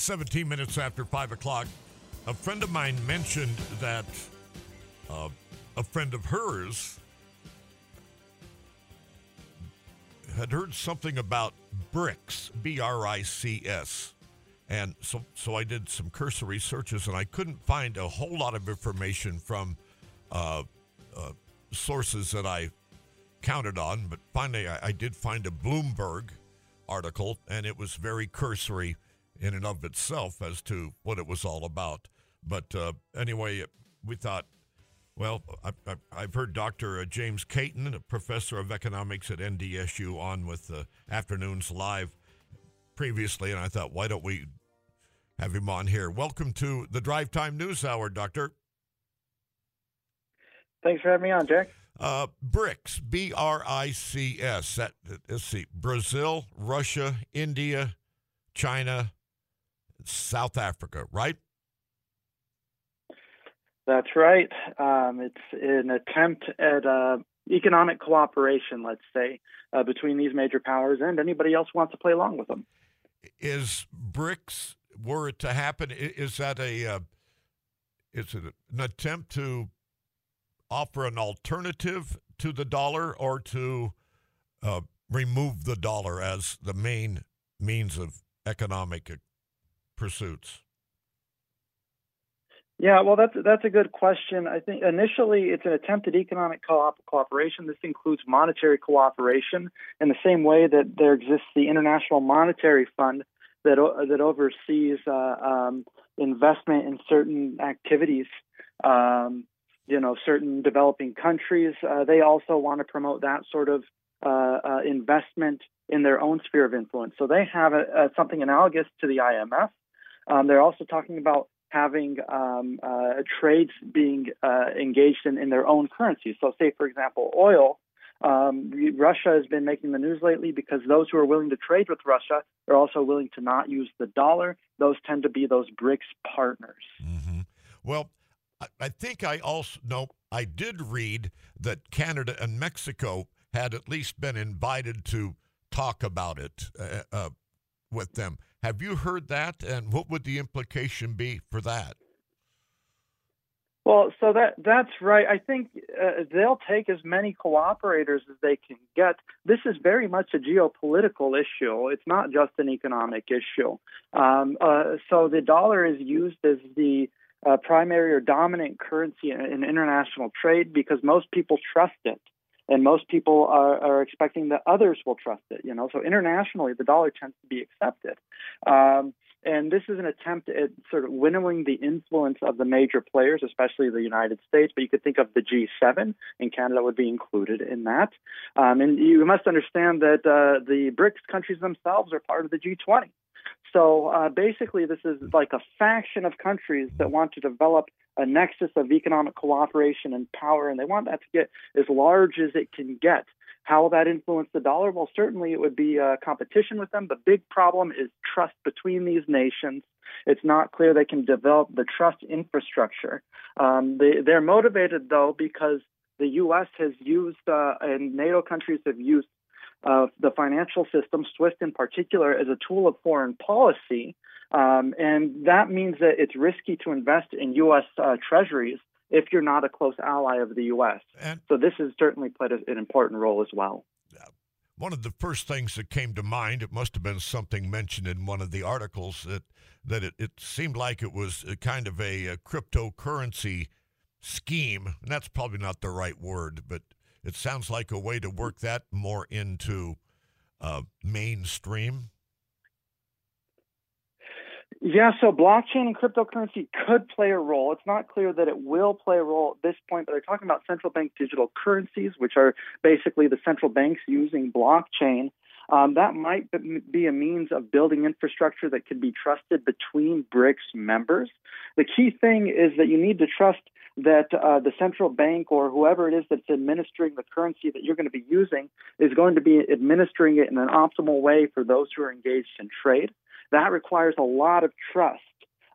17 minutes after 5 o'clock, a friend of mine mentioned that uh, a friend of hers had heard something about BRICS, B R I C S. And so, so I did some cursory searches and I couldn't find a whole lot of information from uh, uh, sources that I counted on. But finally, I, I did find a Bloomberg article, and it was very cursory in and of itself as to what it was all about. But uh, anyway, we thought, well, I, have heard Dr. James Caton, a professor of economics at NDSU, on with the afternoons live previously, and I thought, why don't we have him on here? Welcome to the Drive Time News Hour, Doctor. Thanks for having me on, Jack. Uh, BRICS, B R I C S. That let's see, Brazil, Russia, India, China, South Africa, right? That's right. Um, it's an attempt at uh, economic cooperation, let's say, uh, between these major powers and anybody else wants to play along with them. Is BRICS, were it to happen, is that a uh, is it an attempt to offer an alternative to the dollar or to uh, remove the dollar as the main means of economic pursuits? Yeah, well, that's that's a good question. I think initially it's an attempt at economic co- cooperation. This includes monetary cooperation in the same way that there exists the International Monetary Fund that that oversees uh, um, investment in certain activities. Um, you know, certain developing countries. Uh, they also want to promote that sort of uh, uh, investment in their own sphere of influence. So they have a, a, something analogous to the IMF. Um, they're also talking about having um, uh, trades being uh, engaged in, in their own currency. So, say, for example, oil. Um, Russia has been making the news lately because those who are willing to trade with Russia are also willing to not use the dollar. Those tend to be those BRICS partners. Mm-hmm. Well, I think I also no, I did read that Canada and Mexico had at least been invited to talk about it uh, uh, with them. Have you heard that? And what would the implication be for that? Well, so that that's right. I think uh, they'll take as many cooperators as they can get. This is very much a geopolitical issue. It's not just an economic issue. Um, uh, so the dollar is used as the uh, primary or dominant currency in, in international trade because most people trust it and most people are, are, expecting that others will trust it. You know, so internationally, the dollar tends to be accepted, um, and this is an attempt at sort of winnowing the influence of the major players, especially the United States. But you could think of the G7, and Canada would be included in that. Um, and you must understand that uh, the BRICS countries themselves are part of the G20. So uh, basically, this is like a faction of countries that want to develop a nexus of economic cooperation and power, and they want that to get as large as it can get. How will that influence the dollar? Well, certainly it would be a competition with them. The big problem is trust between these nations. It's not clear they can develop the trust infrastructure. Um, they, they're motivated, though, because the U.S. has used, uh, and NATO countries have used of the financial system, SWIFT in particular, as a tool of foreign policy. Um, and that means that it's risky to invest in U.S. Uh, treasuries if you're not a close ally of the U.S. And so this has certainly played an important role as well. One of the first things that came to mind, it must have been something mentioned in one of the articles that that it, it seemed like it was a kind of a, a cryptocurrency scheme. And that's probably not the right word, but it sounds like a way to work that more into uh, mainstream. Yeah, so blockchain and cryptocurrency could play a role. It's not clear that it will play a role at this point, but they're talking about central bank digital currencies, which are basically the central banks using blockchain. Um, that might be a means of building infrastructure that can be trusted between BRICS members. The key thing is that you need to trust that uh, the central bank or whoever it is that's administering the currency that you're going to be using is going to be administering it in an optimal way for those who are engaged in trade. That requires a lot of trust.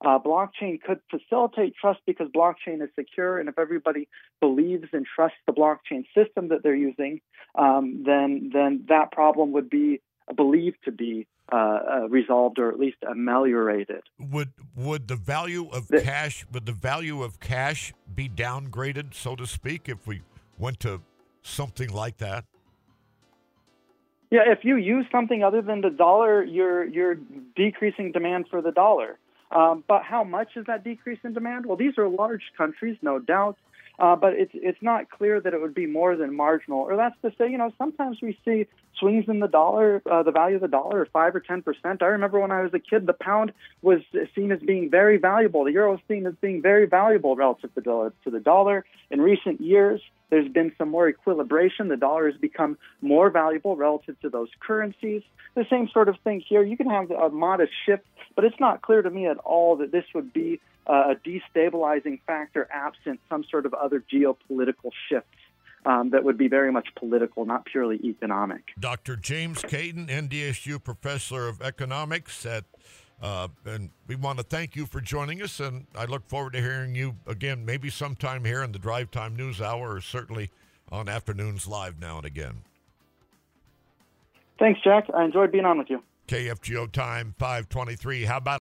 Uh, blockchain could facilitate trust because blockchain is secure, and if everybody believes and trusts the blockchain system that they're using, um, then then that problem would be believed to be uh, uh, resolved or at least ameliorated. Would would the value of The- cash would the value of cash be downgraded, so to speak, if we went to something like that? Yeah, if you use something other than the dollar, you're you're decreasing demand for the dollar. Um, but how much is that decrease in demand? Well, these are large countries, no doubt. Uh, but it's it's not clear that it would be more than marginal. Or that's to say, you know, sometimes we see swings in the dollar, uh, the value of the dollar, five or ten percent. I remember when I was a kid, the pound was seen as being very valuable. The euro was seen as being very valuable relative to the to the dollar. In recent years, there's been some more equilibration. The dollar has become more valuable relative to those currencies. The same sort of thing here. You can have a modest shift, but it's not clear to me at all that this would be a destabilizing factor absent some sort of other geopolitical shifts um, that would be very much political, not purely economic. Dr. James Caton, NDSU professor of economics at uh, and we want to thank you for joining us, and I look forward to hearing you again, maybe sometime here in the Drive Time News Hour, or certainly on afternoons live now and again. Thanks, Jack. I enjoyed being on with you. KFGO time 523. How about